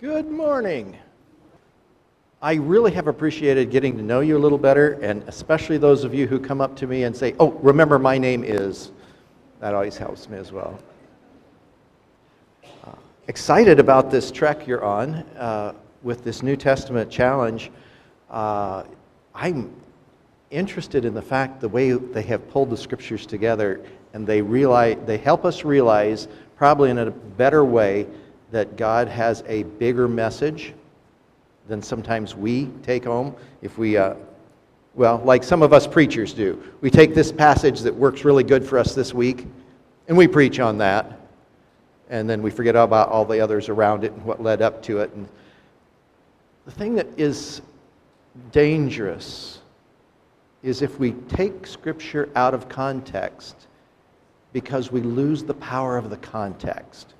Good morning. I really have appreciated getting to know you a little better, and especially those of you who come up to me and say, Oh, remember, my name is. That always helps me as well. Uh, excited about this trek you're on uh, with this New Testament challenge. Uh, I'm interested in the fact the way they have pulled the scriptures together, and they, realize, they help us realize, probably in a better way, that God has a bigger message than sometimes we take home. If we, uh, well, like some of us preachers do, we take this passage that works really good for us this week and we preach on that. And then we forget about all the others around it and what led up to it. And the thing that is dangerous is if we take Scripture out of context because we lose the power of the context.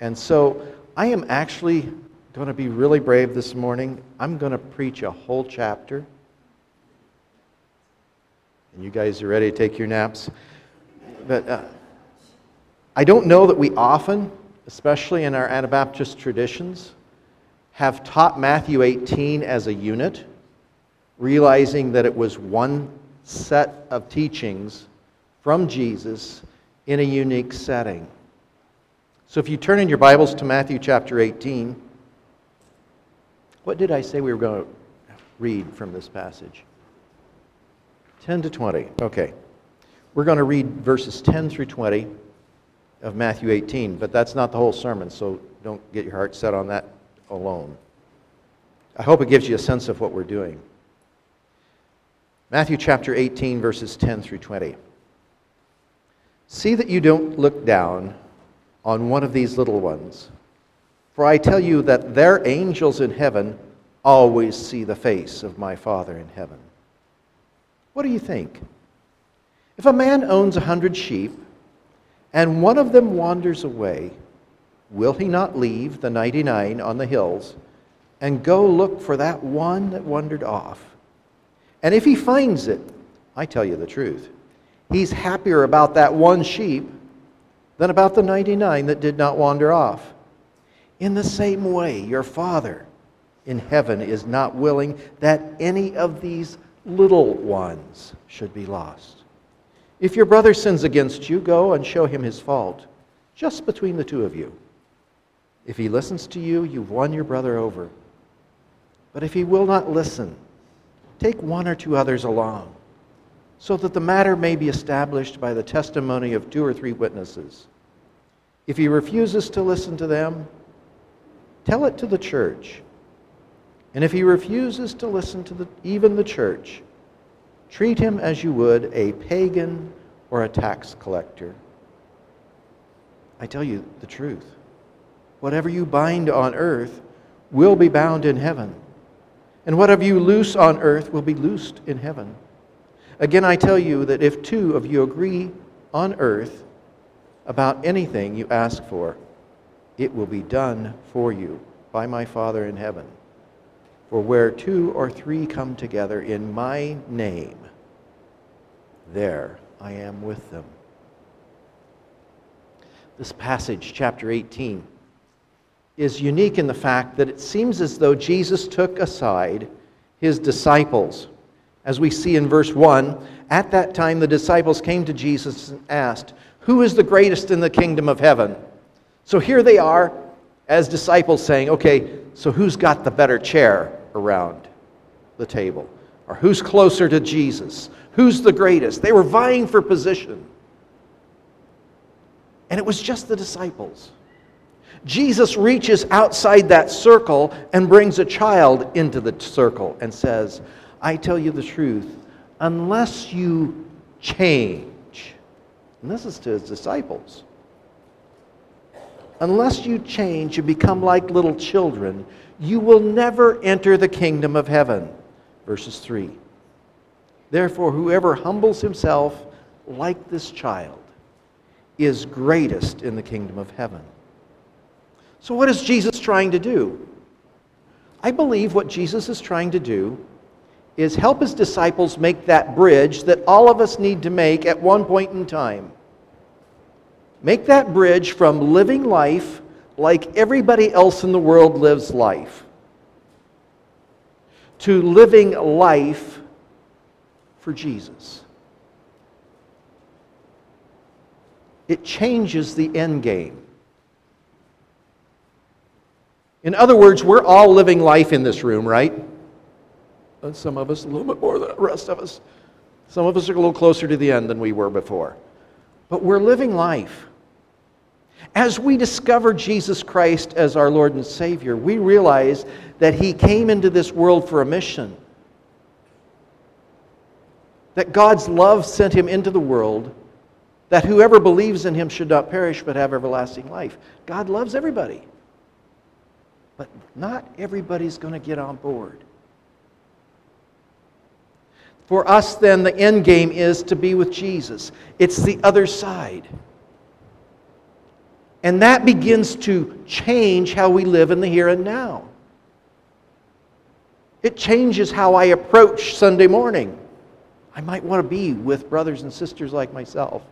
And so I am actually going to be really brave this morning. I'm going to preach a whole chapter. And you guys are ready to take your naps. But uh, I don't know that we often, especially in our Anabaptist traditions, have taught Matthew 18 as a unit, realizing that it was one set of teachings from Jesus in a unique setting. So if you turn in your Bibles to Matthew chapter 18, what did I say we were going to read from this passage? 10 to 20. Okay. We're going to read verses 10 through 20 of Matthew 18, but that's not the whole sermon, so don't get your heart set on that alone. I hope it gives you a sense of what we're doing. Matthew chapter 18, verses 10 through 20. See that you don't look down on one of these little ones. For I tell you that their angels in heaven always see the face of my Father in heaven. What do you think? If a man owns a hundred sheep, and one of them wanders away, will he not leave the 99 on the hills and go look for that one that wandered off? And if he finds it, I tell you the truth, he's happier about that one sheep than about the 99 that did not wander off. In the same way, your Father in heaven is not willing that any of these little ones should be lost. If your brother sins against you, go and show him his fault, just between the two of you. If he listens to you, you've won your brother over. But if he will not listen, take one or two others along, so that the matter may be established by the testimony of two or three witnesses. If he refuses to listen to them, tell it to the church. And if he refuses to listen to the, even the church, treat him as you would a pagan or a tax collector. I tell you the truth. Whatever you bind on earth will be bound in heaven, and whatever you loose on earth will be loosed in heaven. Again, I tell you that if two of you agree on earth about anything you ask for, it will be done for you by my Father in heaven. For where two or three come together in my name, there I am with them. This passage, chapter 18, is unique in the fact that it seems as though Jesus took aside his disciples. As we see in verse 1, at that time the disciples came to Jesus and asked, who is the greatest in the kingdom of heaven? So here they are as disciples saying, okay, so who's got the better chair around the table? Or who's closer to Jesus? Who's the greatest? They were vying for position. And it was just the disciples. Jesus reaches outside that circle and brings a child into the circle and says, I tell you the truth, unless you change, and this is to his disciples. Unless you change and become like little children, you will never enter the kingdom of heaven. Verses 3. Therefore, whoever humbles himself like this child is greatest in the kingdom of heaven. So, what is Jesus trying to do? I believe what Jesus is trying to do is help his disciples make that bridge that all of us need to make at one point in time. Make that bridge from living life like everybody else in the world lives life, to living life for Jesus. It changes the end game. In other words, we're all living life in this room, right? Some of us a little bit more than the rest of us. Some of us are a little closer to the end than we were before. But we're living life. As we discover Jesus Christ as our Lord and Savior, we realize that He came into this world for a mission. That God's love sent Him into the world, that whoever believes in Him should not perish but have everlasting life. God loves everybody. But not everybody's going to get on board. For us, then, the end game is to be with Jesus. It's the other side. And that begins to change how we live in the here and now. It changes how I approach Sunday morning. I might want to be with brothers and sisters like myself.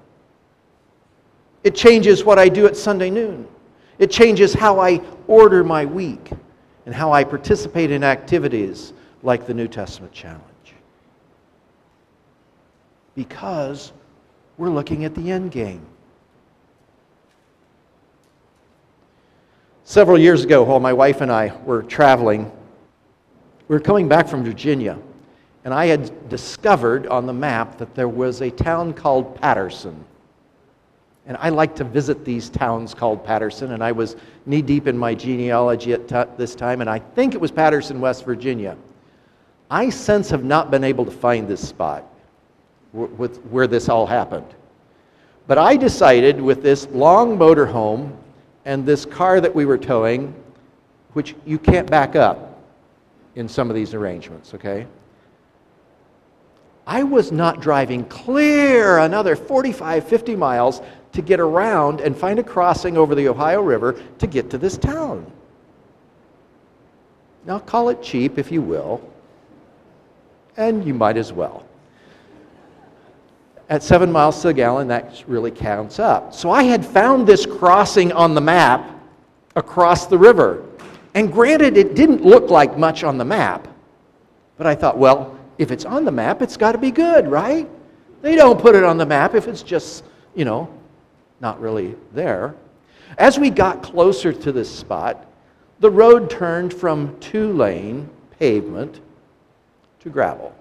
It changes what I do at Sunday noon. It changes how I order my week and how I participate in activities like the New Testament Challenge because we're looking at the end game. Several years ago, while my wife and I were traveling, we were coming back from Virginia, and I had discovered on the map that there was a town called Patterson. And I like to visit these towns called Patterson, and I was knee deep in my genealogy at t- this time, and I think it was Patterson, West Virginia. I since have not been able to find this spot with where this all happened. But I decided with this long motor home and this car that we were towing, which you can't back up in some of these arrangements, okay? I was not driving clear another 45, 50 miles to get around and find a crossing over the Ohio River to get to this town. Now, call it cheap if you will, and you might as well at seven miles to the gallon, that really counts up. So I had found this crossing on the map across the river. And granted, it didn't look like much on the map. But I thought, well, if it's on the map, it's got to be good, right? They don't put it on the map if it's just, you know, not really there. As we got closer to this spot, the road turned from two lane pavement to gravel.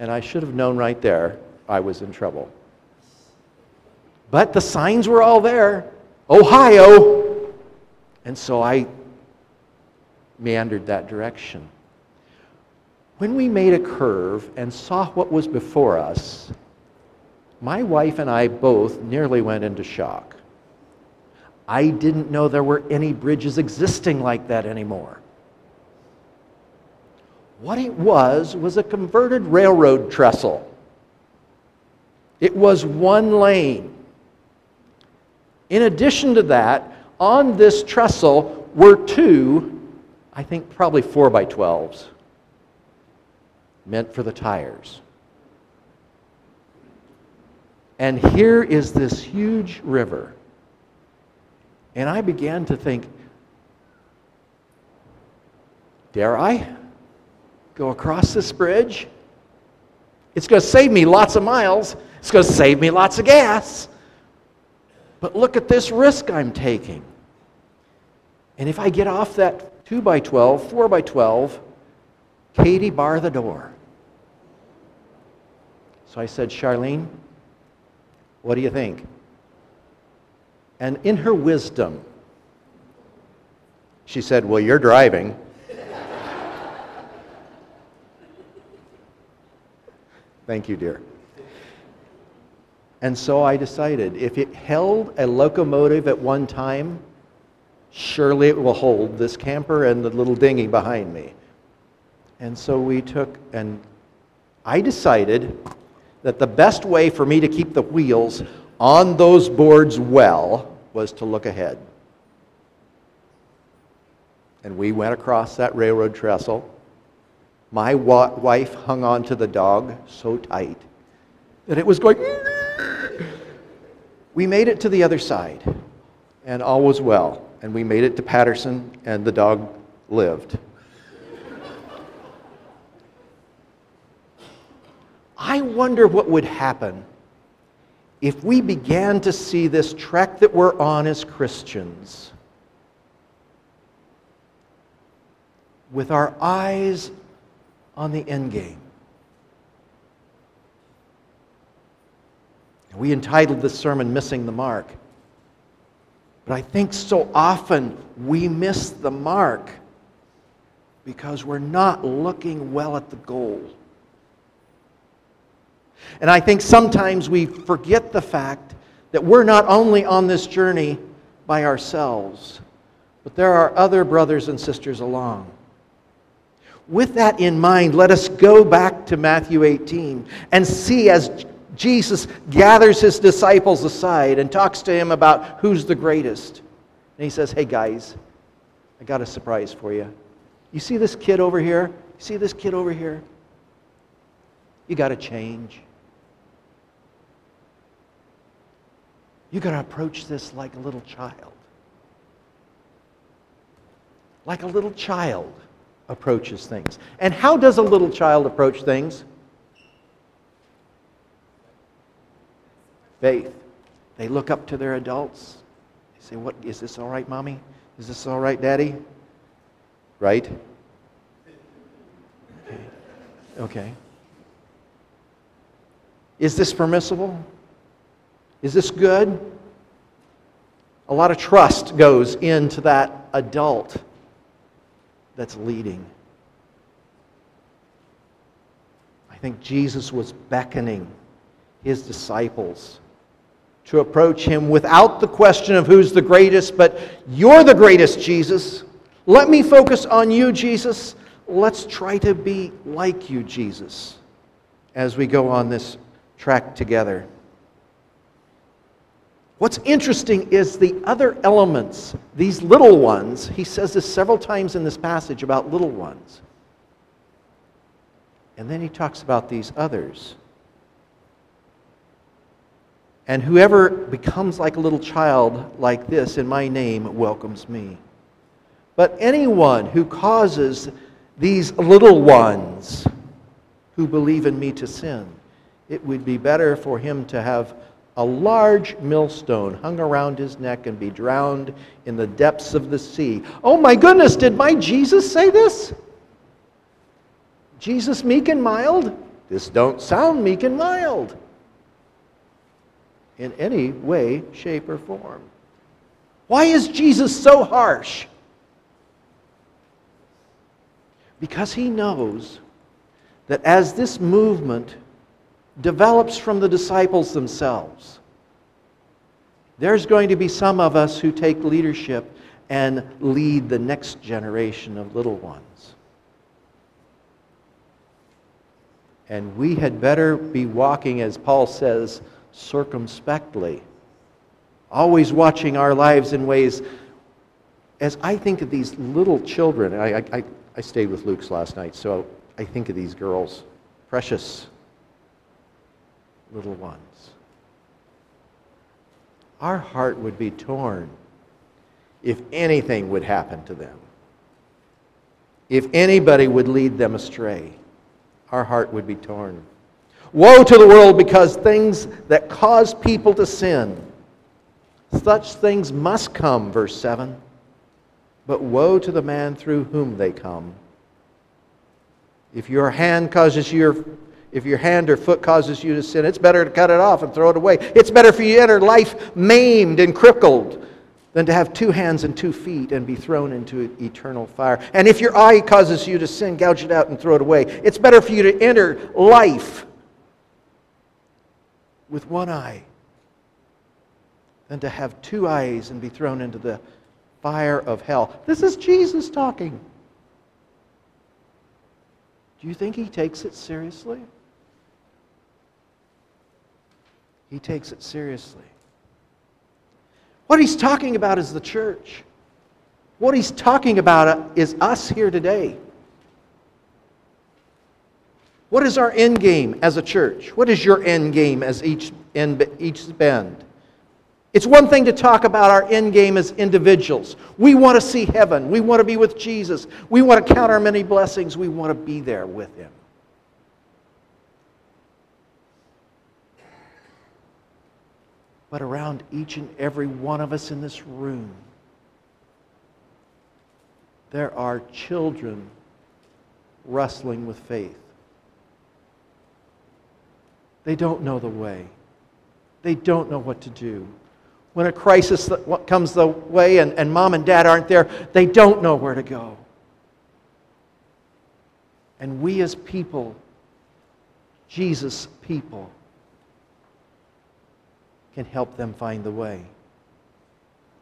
And I should have known right there I was in trouble. But the signs were all there Ohio. And so I meandered that direction. When we made a curve and saw what was before us, my wife and I both nearly went into shock. I didn't know there were any bridges existing like that anymore. What it was was a converted railroad trestle. It was one lane. In addition to that, on this trestle were two, I think probably 4 by 12s, meant for the tires. And here is this huge river. And I began to think, dare I? Go across this bridge. It's going to save me lots of miles. It's going to save me lots of gas. But look at this risk I'm taking. And if I get off that 2 by 12, 4 by 12, Katie, bar the door. So I said, Charlene, what do you think? And in her wisdom, she said, Well, you're driving. Thank you, dear. And so I decided if it held a locomotive at one time, surely it will hold this camper and the little dinghy behind me. And so we took, and I decided that the best way for me to keep the wheels on those boards well was to look ahead. And we went across that railroad trestle my wa- wife hung on to the dog so tight that it was going. We made it to the other side. and all was well. And we made it to Patterson, and the dog lived. I wonder what would happen if we began to see this trek that we're on as Christians with our eyes on the end game. We entitled this sermon Missing the Mark. But I think so often we miss the mark because we're not looking well at the goal. And I think sometimes we forget the fact that we're not only on this journey by ourselves, but there are other brothers and sisters along. With that in mind, let us go back to Matthew 18 and see as Jesus gathers his disciples aside and talks to him about who's the greatest. And he says, Hey guys, I got a surprise for you. You see this kid over here? You see this kid over here? You got to change. You got to approach this like a little child. Like a little child approaches things. And how does a little child approach things? Faith. They look up to their adults. They say, What is this all right, mommy? Is this all right, daddy? Right? Okay. Okay. Is this permissible? Is this good? A lot of trust goes into that adult that's leading. I think Jesus was beckoning his disciples to approach him without the question of who's the greatest, but you're the greatest, Jesus. Let me focus on you, Jesus. Let's try to be like you, Jesus, as we go on this track together. What's interesting is the other elements, these little ones. He says this several times in this passage about little ones. And then he talks about these others. And whoever becomes like a little child like this in my name welcomes me. But anyone who causes these little ones who believe in me to sin, it would be better for him to have a large millstone hung around his neck and be drowned in the depths of the sea. Oh my goodness, did my Jesus say this? Jesus meek and mild? This don't sound meek and mild in any way, shape, or form. Why is Jesus so harsh? Because he knows that as this movement develops from the disciples themselves. There's going to be some of us who take leadership and lead the next generation of little ones. And we had better be walking, as Paul says, circumspectly, always watching our lives in ways. As I think of these little children, I, I, I stayed with Luke's last night, so I think of these girls, precious little ones. Our heart would be torn if anything would happen to them. If anybody would lead them astray, our heart would be torn. Woe to the world because things that cause people to sin, such things must come, verse 7. But woe to the man through whom they come. If your hand causes your if your hand or foot causes you to sin, it's better to cut it off and throw it away. It's better for you to enter life maimed and crippled than to have two hands and two feet and be thrown into eternal fire. And if your eye causes you to sin, gouge it out and throw it away. It's better for you to enter life with one eye than to have two eyes and be thrown into the fire of hell. This is Jesus talking. Do you think he takes it seriously? He takes it seriously. What he's talking about is the church. What he's talking about uh, is us here today. What is our end game as a church? What is your end game as each, end, each bend? It's one thing to talk about our end game as individuals. We want to see heaven. We want to be with Jesus. We want to count our many blessings. We want to be there with Him. But around each and every one of us in this room, there are children wrestling with faith. They don't know the way. They don't know what to do. When a crisis comes the way and, and mom and dad aren't there, they don't know where to go. And we as people, Jesus people, can help them find the way.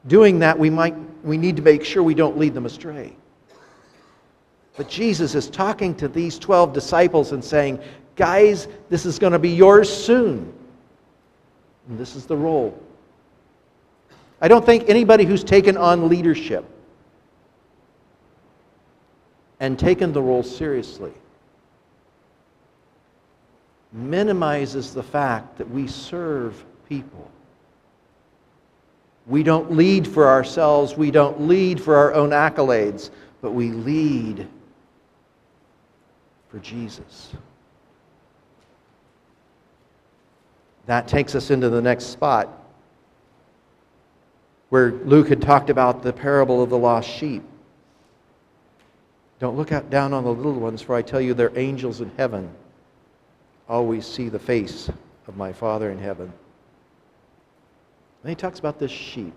Doing that, we, might, we need to make sure we don't lead them astray. But Jesus is talking to these 12 disciples and saying, Guys, this is going to be yours soon. And this is the role. I don't think anybody who's taken on leadership and taken the role seriously minimizes the fact that we serve people. We don't lead for ourselves, we don't lead for our own accolades, but we lead for Jesus. That takes us into the next spot where Luke had talked about the parable of the lost sheep. Don't look out, down on the little ones, for I tell you, they're angels in heaven. Always see the face of my Father in heaven. And he talks about this sheep.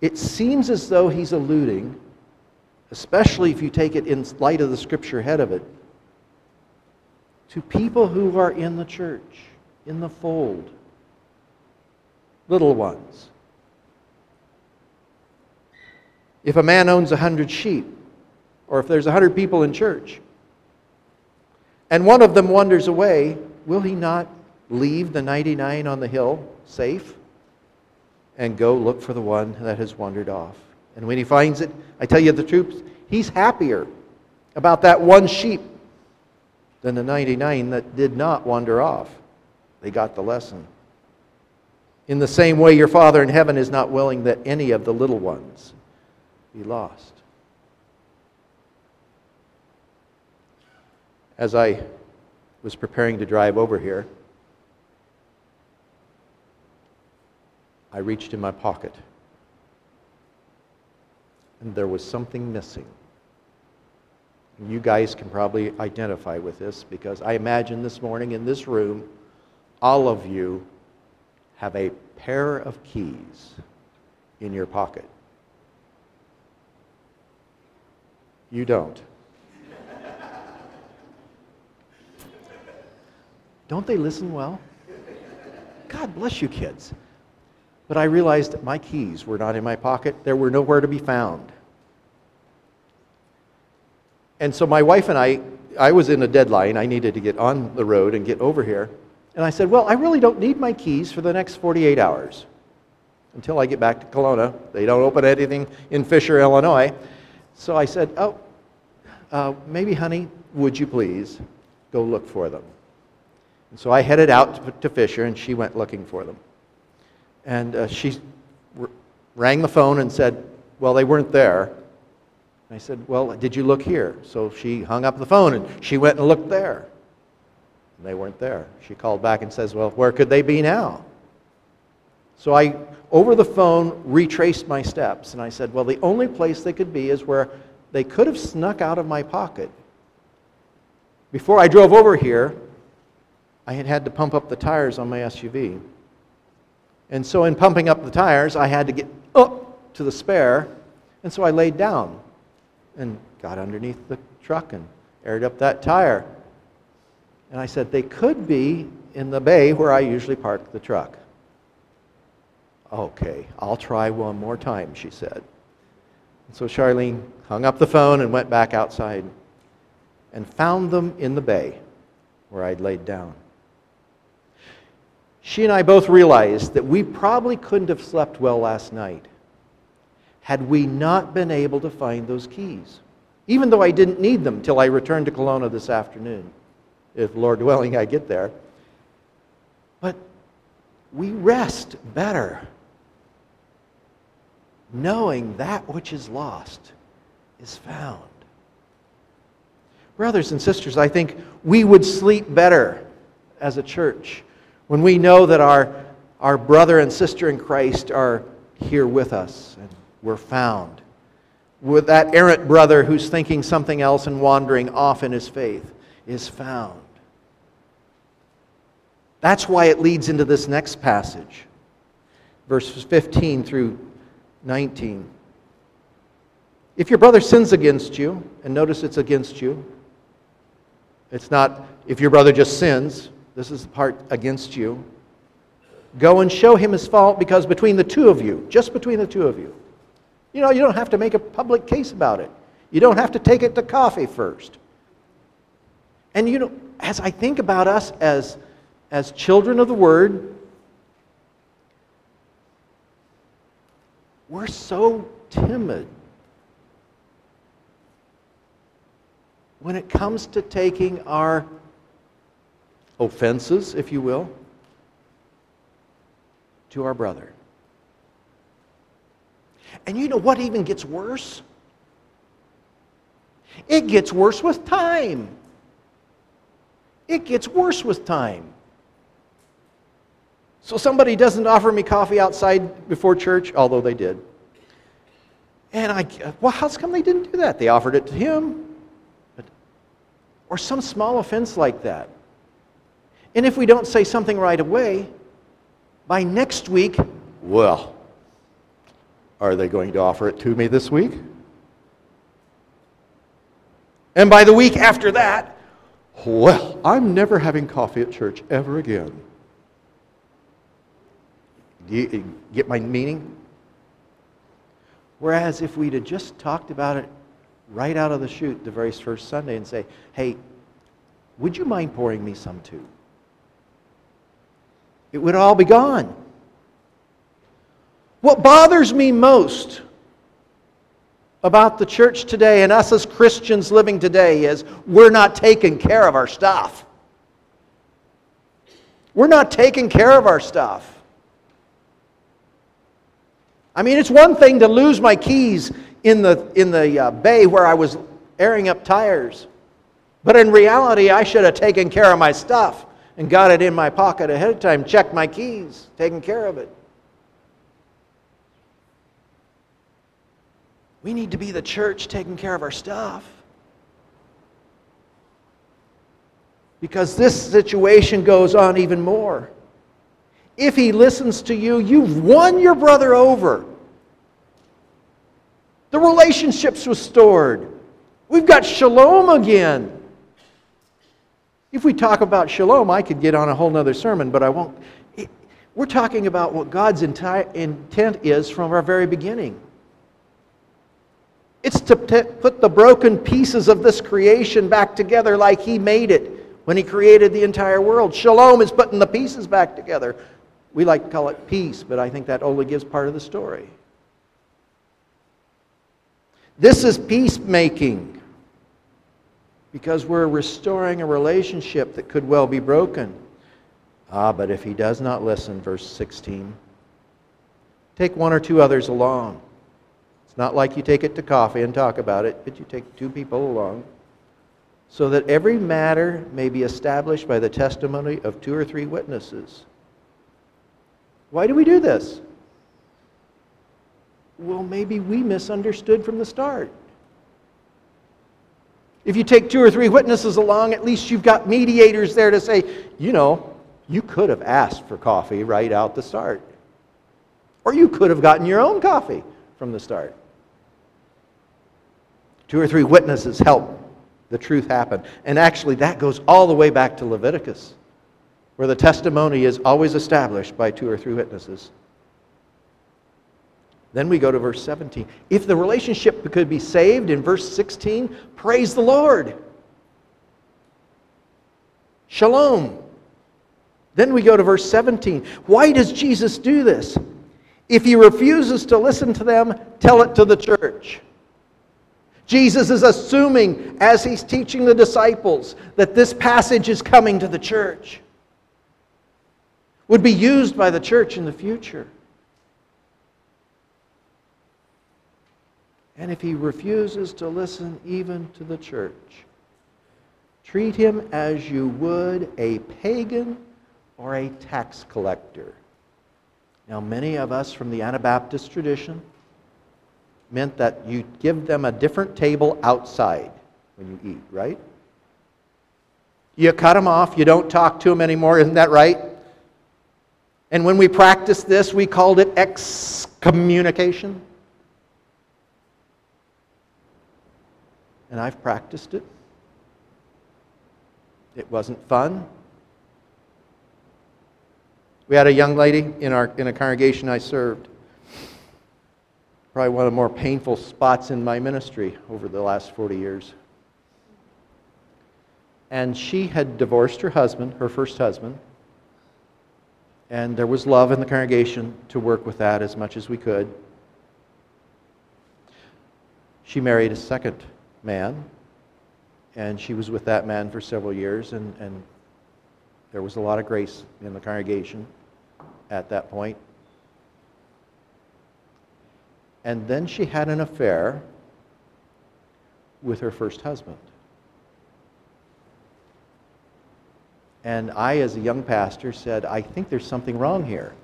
It seems as though he's alluding especially if you take it in light of the scripture ahead of it, to people who are in the church, in the fold, little ones. If a man owns a hundred sheep, or if there's a hundred people in church, and one of them wanders away, will he not leave the 99 on the hill safe and go look for the one that has wandered off? And when he finds it, I tell you the truth, he's happier about that one sheep than the 99 that did not wander off. They got the lesson. In the same way, your Father in heaven is not willing that any of the little ones be lost. As I was preparing to drive over here, I reached in my pocket and there was something missing. You guys can probably identify with this because I imagine this morning in this room, all of you have a pair of keys in your pocket. You don't. don't they listen well? God bless you, kids. But I realized that my keys were not in my pocket. They were nowhere to be found. And so my wife and I, I was in a deadline. I needed to get on the road and get over here. And I said, Well, I really don't need my keys for the next 48 hours until I get back to Kalona. They don't open anything in Fisher, Illinois. So I said, Oh, uh, maybe, honey, would you please go look for them? And so I headed out to, to Fisher, and she went looking for them. And uh, she rang the phone and said, Well, they weren't there. And I said, Well, did you look here? So she hung up the phone and she went and looked there. And they weren't there. She called back and says, Well, where could they be now? So I, over the phone, retraced my steps. And I said, Well, the only place they could be is where they could have snuck out of my pocket. Before I drove over here, I had had to pump up the tires on my SUV. And so, in pumping up the tires, I had to get up to the spare. And so I laid down and got underneath the truck and aired up that tire. And I said, they could be in the bay where I usually park the truck. Okay, I'll try one more time, she said. And so Charlene hung up the phone and went back outside and found them in the bay where I'd laid down she and I both realized that we probably couldn't have slept well last night had we not been able to find those keys, even though I didn't need them till I returned to Kalona this afternoon, if Lord willing I get there. But we rest better knowing that which is lost is found. Brothers and sisters, I think we would sleep better as a church when we know that our, our brother and sister in Christ are here with us and we're found. With that errant brother who's thinking something else and wandering off in his faith is found. That's why it leads into this next passage, verses 15 through 19. If your brother sins against you, and notice it's against you, it's not if your brother just sins, this is the part against you. Go and show him his fault because between the two of you, just between the two of you, you know, you don't have to make a public case about it. You don't have to take it to coffee first. And you know, as I think about us as, as children of the Word, we're so timid when it comes to taking our offenses, if you will, to our brother. And you know what even gets worse? It gets worse with time. It gets worse with time. So somebody doesn't offer me coffee outside before church, although they did. And I, well, how come they didn't do that? They offered it to him. Or some small offense like that. And if we don't say something right away, by next week, well, are they going to offer it to me this week? And by the week after that, well, I'm never having coffee at church ever again. Do you eh, get my meaning? Whereas if we'd have just talked about it right out of the chute the very first Sunday and say, hey, would you mind pouring me some too? It would all be gone. What bothers me most about the church today and us as Christians living today is we're not taking care of our stuff. We're not taking care of our stuff. I mean, it's one thing to lose my keys in the, in the uh, bay where I was airing up tires. But in reality, I should have taken care of my stuff and got it in my pocket ahead of time, checked my keys, taken care of it. We need to be the church taking care of our stuff. Because this situation goes on even more. If he listens to you, you've won your brother over. The relationship's restored. We've got shalom again. If we talk about shalom, I could get on a whole other sermon, but I won't. We're talking about what God's intent is from our very beginning. It's to put the broken pieces of this creation back together like He made it when He created the entire world. Shalom is putting the pieces back together. We like to call it peace, but I think that only gives part of the story. This is peacemaking because we're restoring a relationship that could well be broken. Ah, but if he does not listen, verse 16, take one or two others along. It's not like you take it to coffee and talk about it, but you take two people along so that every matter may be established by the testimony of two or three witnesses. Why do we do this? Well, maybe we misunderstood from the start. If you take two or three witnesses along, at least you've got mediators there to say, you know, you could have asked for coffee right out the start. Or you could have gotten your own coffee from the start. Two or three witnesses help the truth happen. And actually, that goes all the way back to Leviticus, where the testimony is always established by two or three witnesses. Then we go to verse 17. If the relationship could be saved in verse 16, praise the Lord. Shalom. Then we go to verse 17. Why does Jesus do this? If he refuses to listen to them, tell it to the church. Jesus is assuming, as he's teaching the disciples, that this passage is coming to the church. would be used by the church in the future. And if he refuses to listen even to the church, treat him as you would a pagan or a tax collector. Now, many of us from the Anabaptist tradition meant that you give them a different table outside when you eat, right? You cut them off, you don't talk to them anymore, isn't that right? And when we practiced this, we called it excommunication. And I've practiced it. It wasn't fun. We had a young lady in, our, in a congregation I served. Probably one of the more painful spots in my ministry over the last 40 years. And she had divorced her husband, her first husband. And there was love in the congregation to work with that as much as we could. She married a second man, and she was with that man for several years, and, and there was a lot of grace in the congregation at that point. And then she had an affair with her first husband. And I, as a young pastor, said, I think there's something wrong here.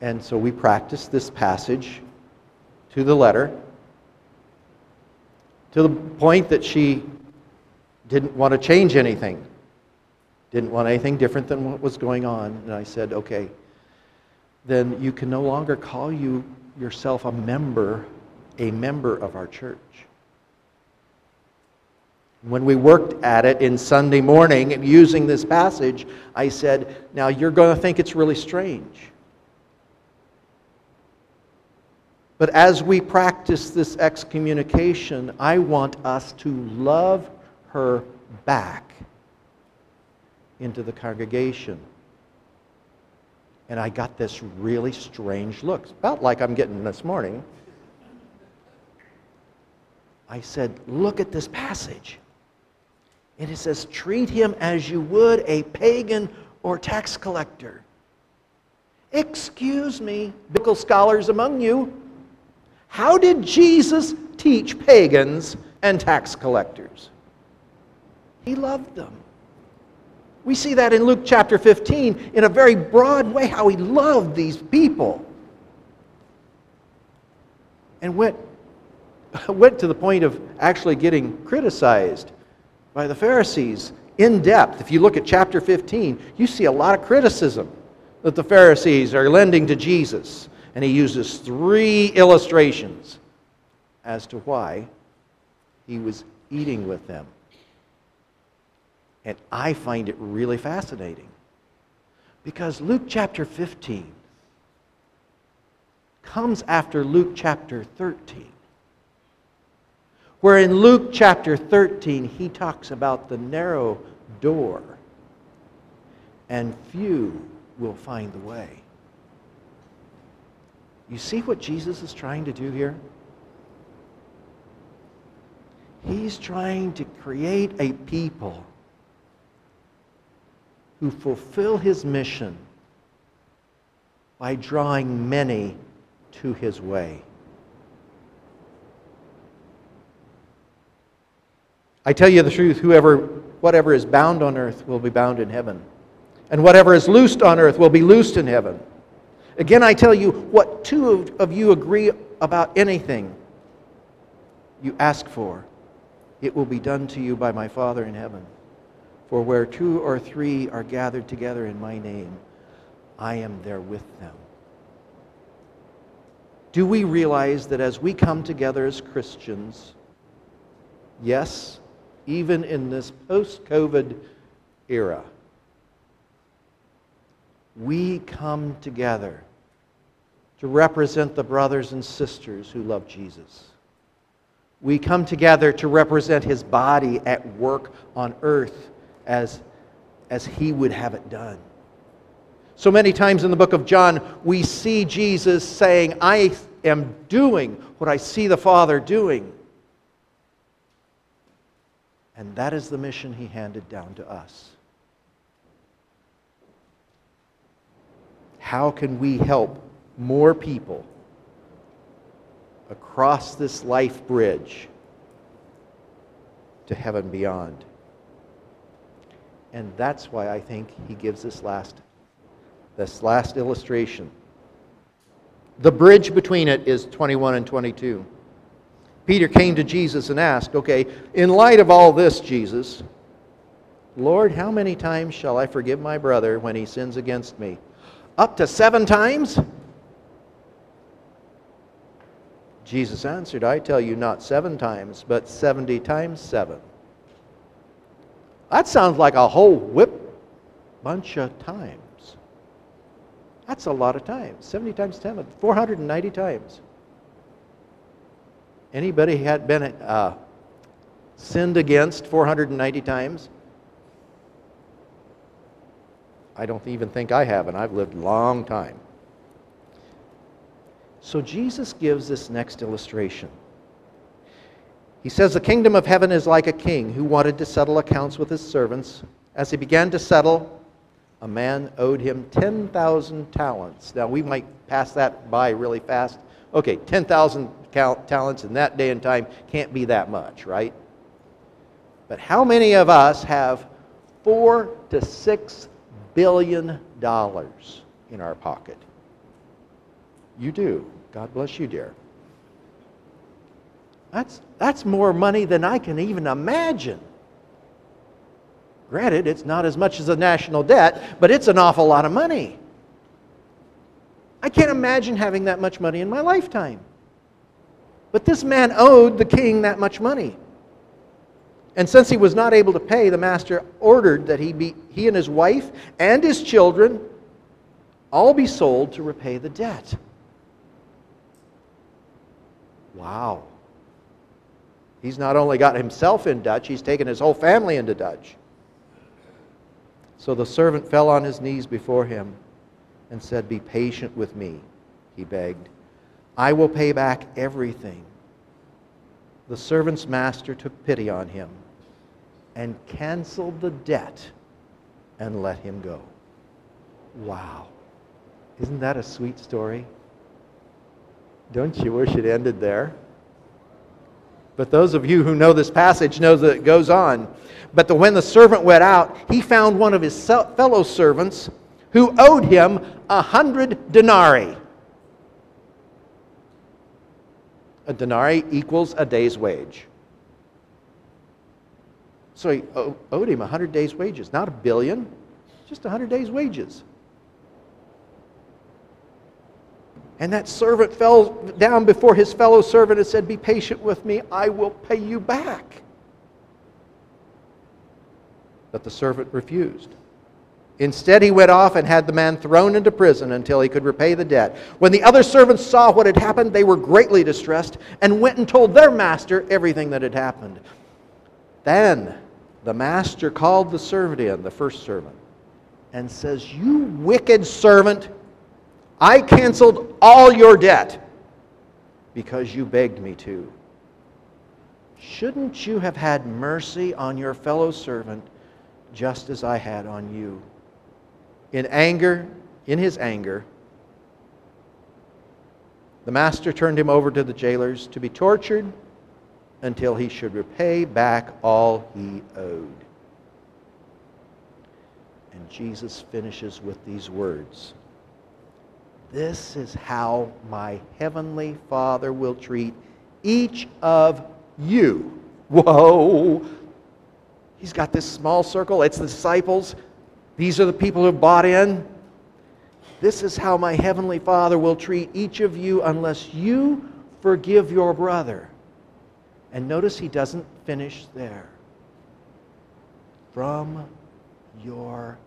And so we practiced this passage to the letter to the point that she didn't want to change anything, didn't want anything different than what was going on. And I said, okay, then you can no longer call you yourself a member, a member of our church. When we worked at it in Sunday morning using this passage, I said, now you're going to think it's really strange. But as we practice this excommunication, I want us to love her back into the congregation. And I got this really strange look, about like I'm getting this morning. I said, Look at this passage. And it says, Treat him as you would a pagan or tax collector. Excuse me, biblical scholars among you. How did Jesus teach pagans and tax collectors? He loved them. We see that in Luke chapter 15 in a very broad way, how he loved these people. And went, went to the point of actually getting criticized by the Pharisees in depth. If you look at chapter 15, you see a lot of criticism that the Pharisees are lending to Jesus and he uses three illustrations as to why he was eating with them. And I find it really fascinating because Luke chapter 15 comes after Luke chapter 13. Where in Luke chapter 13, he talks about the narrow door, and few will find the way. You see what Jesus is trying to do here? He's trying to create a people who fulfill his mission by drawing many to his way. I tell you the truth, whoever whatever is bound on earth will be bound in heaven. And whatever is loosed on earth will be loosed in heaven. Again, I tell you, what two of you agree about anything you ask for, it will be done to you by my Father in heaven. For where two or three are gathered together in my name, I am there with them. Do we realize that as we come together as Christians, yes, even in this post COVID era, we come together to represent the brothers and sisters who love Jesus. We come together to represent his body at work on earth as, as he would have it done. So many times in the book of John, we see Jesus saying, I am doing what I see the Father doing. And that is the mission he handed down to us. How can we help more people across this life bridge to heaven beyond? And that's why I think he gives this last, this last illustration. The bridge between it is 21 and 22. Peter came to Jesus and asked, Okay, in light of all this, Jesus, Lord, how many times shall I forgive my brother when he sins against me? Up to seven times? Jesus answered, I tell you, not seven times, but 70 times seven. That sounds like a whole whip bunch of times. That's a lot of times. 70 times 10, 490 times. Anybody had been uh, sinned against 490 times? I don't even think I have, and I've lived a long time. So Jesus gives this next illustration. He says, The kingdom of heaven is like a king who wanted to settle accounts with his servants. As he began to settle, a man owed him 10,000 talents. Now, we might pass that by really fast. Okay, 10,000 talents in that day and time can't be that much, right? But how many of us have four to six billion dollars in our pocket? You do. God bless you, dear. That's, that's more money than I can even imagine. Granted, it's not as much as the national debt, but it's an awful lot of money. I can't imagine having that much money in my lifetime. But this man owed the king that much money. And since he was not able to pay, the master ordered that he, be, he and his wife and his children all be sold to repay the debt. Wow. He's not only got himself in Dutch, he's taken his whole family into Dutch. So the servant fell on his knees before him and said, Be patient with me, he begged. I will pay back everything. The servant's master took pity on him and canceled the debt and let him go. Wow. Isn't that a sweet story? Don't you wish it ended there? But those of you who know this passage know that it goes on. But the, when the servant went out, he found one of his fellow servants who owed him a hundred denarii. A denarii equals a day's wage. So he owed him a hundred days' wages, not a billion, just a hundred days' wages. And that servant fell down before his fellow servant and said, Be patient with me, I will pay you back. But the servant refused. Instead, he went off and had the man thrown into prison until he could repay the debt. When the other servants saw what had happened, they were greatly distressed and went and told their master everything that had happened. Then the master called the servant in, the first servant, and says, You wicked servant. I canceled all your debt because you begged me to. Shouldn't you have had mercy on your fellow servant just as I had on you? In anger, in his anger, the master turned him over to the jailers to be tortured until he should repay back all he owed. And Jesus finishes with these words. This is how my heavenly Father will treat each of you. Whoa! He's got this small circle. It's the disciples. These are the people who bought in. This is how my heavenly Father will treat each of you unless you forgive your brother. And notice he doesn't finish there. From your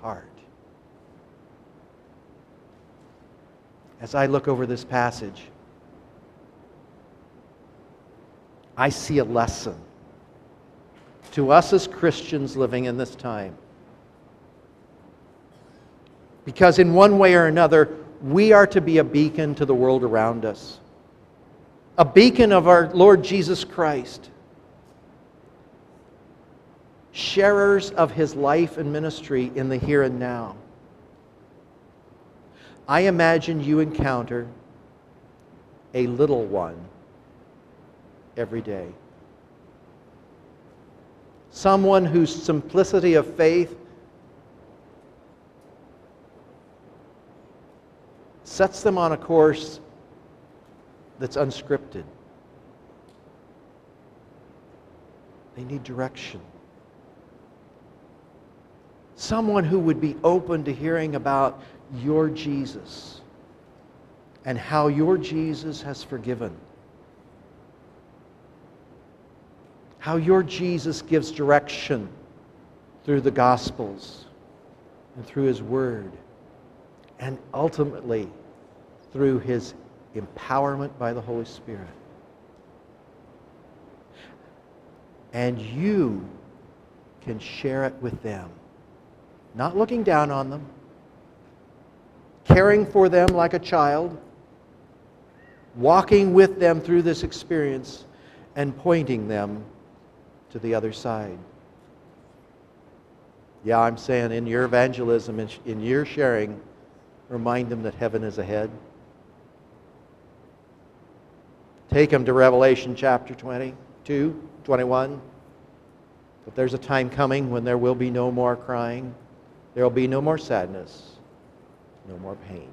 heart. as I look over this passage, I see a lesson to us as Christians living in this time. Because in one way or another, we are to be a beacon to the world around us, a beacon of our Lord Jesus Christ, sharers of his life and ministry in the here and now. I imagine you encounter a little one every day. Someone whose simplicity of faith sets them on a course that's unscripted. They need direction. Someone who would be open to hearing about your Jesus and how your Jesus has forgiven. How your Jesus gives direction through the Gospels and through His Word, and ultimately through His empowerment by the Holy Spirit. And you can share it with them, not looking down on them, caring for them like a child, walking with them through this experience, and pointing them to the other side. Yeah, I'm saying in your evangelism, in your sharing, remind them that heaven is ahead. Take them to Revelation chapter 22, 21. But there's a time coming when there will be no more crying, there will be no more sadness, no more pain.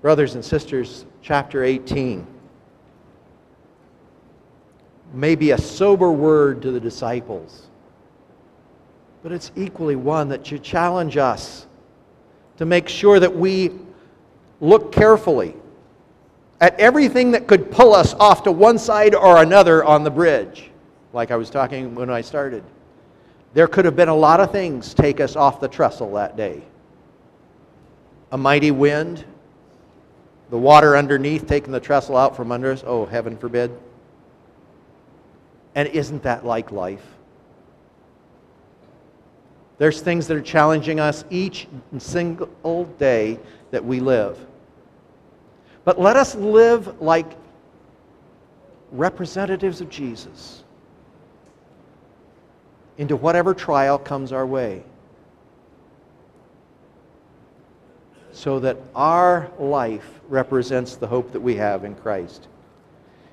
Brothers and sisters, chapter 18 may be a sober word to the disciples, but it's equally one that should challenge us to make sure that we look carefully at everything that could pull us off to one side or another on the bridge, like I was talking when I started. There could have been a lot of things take us off the trestle that day. A mighty wind, the water underneath taking the trestle out from under us. Oh, heaven forbid. And isn't that like life? There's things that are challenging us each single day that we live. But let us live like representatives of Jesus into whatever trial comes our way. So that our life represents the hope that we have in Christ.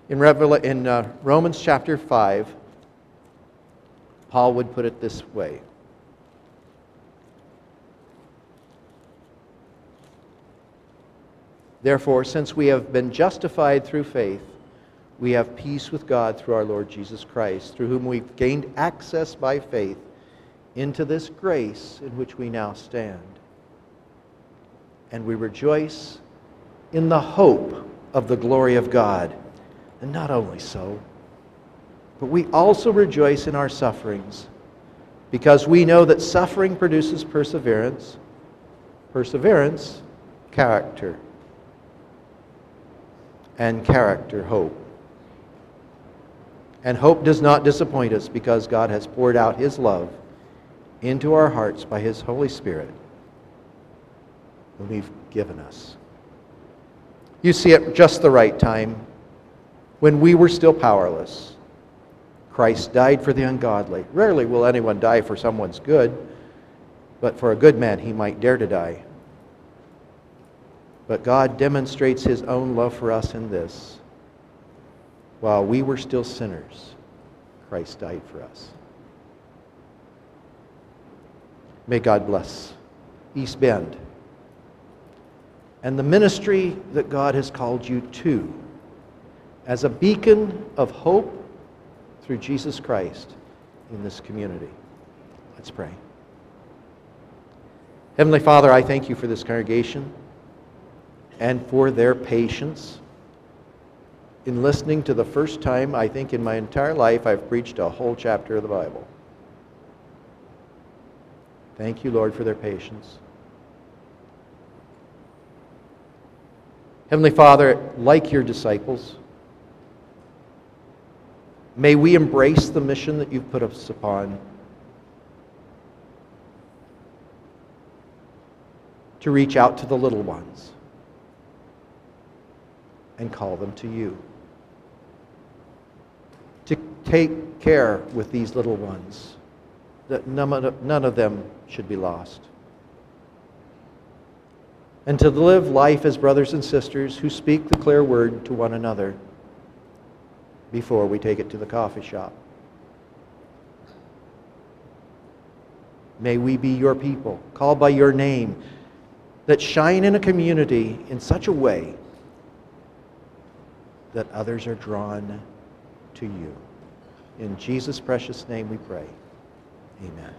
In, in uh, Romans chapter 5, Paul would put it this way Therefore, since we have been justified through faith, we have peace with God through our Lord Jesus Christ, through whom we've gained access by faith into this grace in which we now stand. And we rejoice in the hope of the glory of God. And not only so, but we also rejoice in our sufferings, because we know that suffering produces perseverance, perseverance, character and character hope. And hope does not disappoint us because God has poured out His love into our hearts by His Holy Spirit, whom He's given us. You see, at just the right time, when we were still powerless, Christ died for the ungodly. Rarely will anyone die for someone's good, but for a good man he might dare to die. But God demonstrates his own love for us in this. While we were still sinners, Christ died for us. May God bless East Bend and the ministry that God has called you to as a beacon of hope through Jesus Christ in this community. Let's pray. Heavenly Father, I thank you for this congregation and for their patience in listening to the first time, I think, in my entire life, I've preached a whole chapter of the Bible. Thank you, Lord, for their patience. Heavenly Father, like your disciples, may we embrace the mission that you've put us upon to reach out to the little ones and call them to you. To take care with these little ones, that none of them should be lost. and to live life as brothers and sisters who speak the clear word to one another before we take it to the coffee shop. May we be your people, called by your name, that shine in a community in such a way that others are drawn to you. In Jesus' precious name we pray. Amen.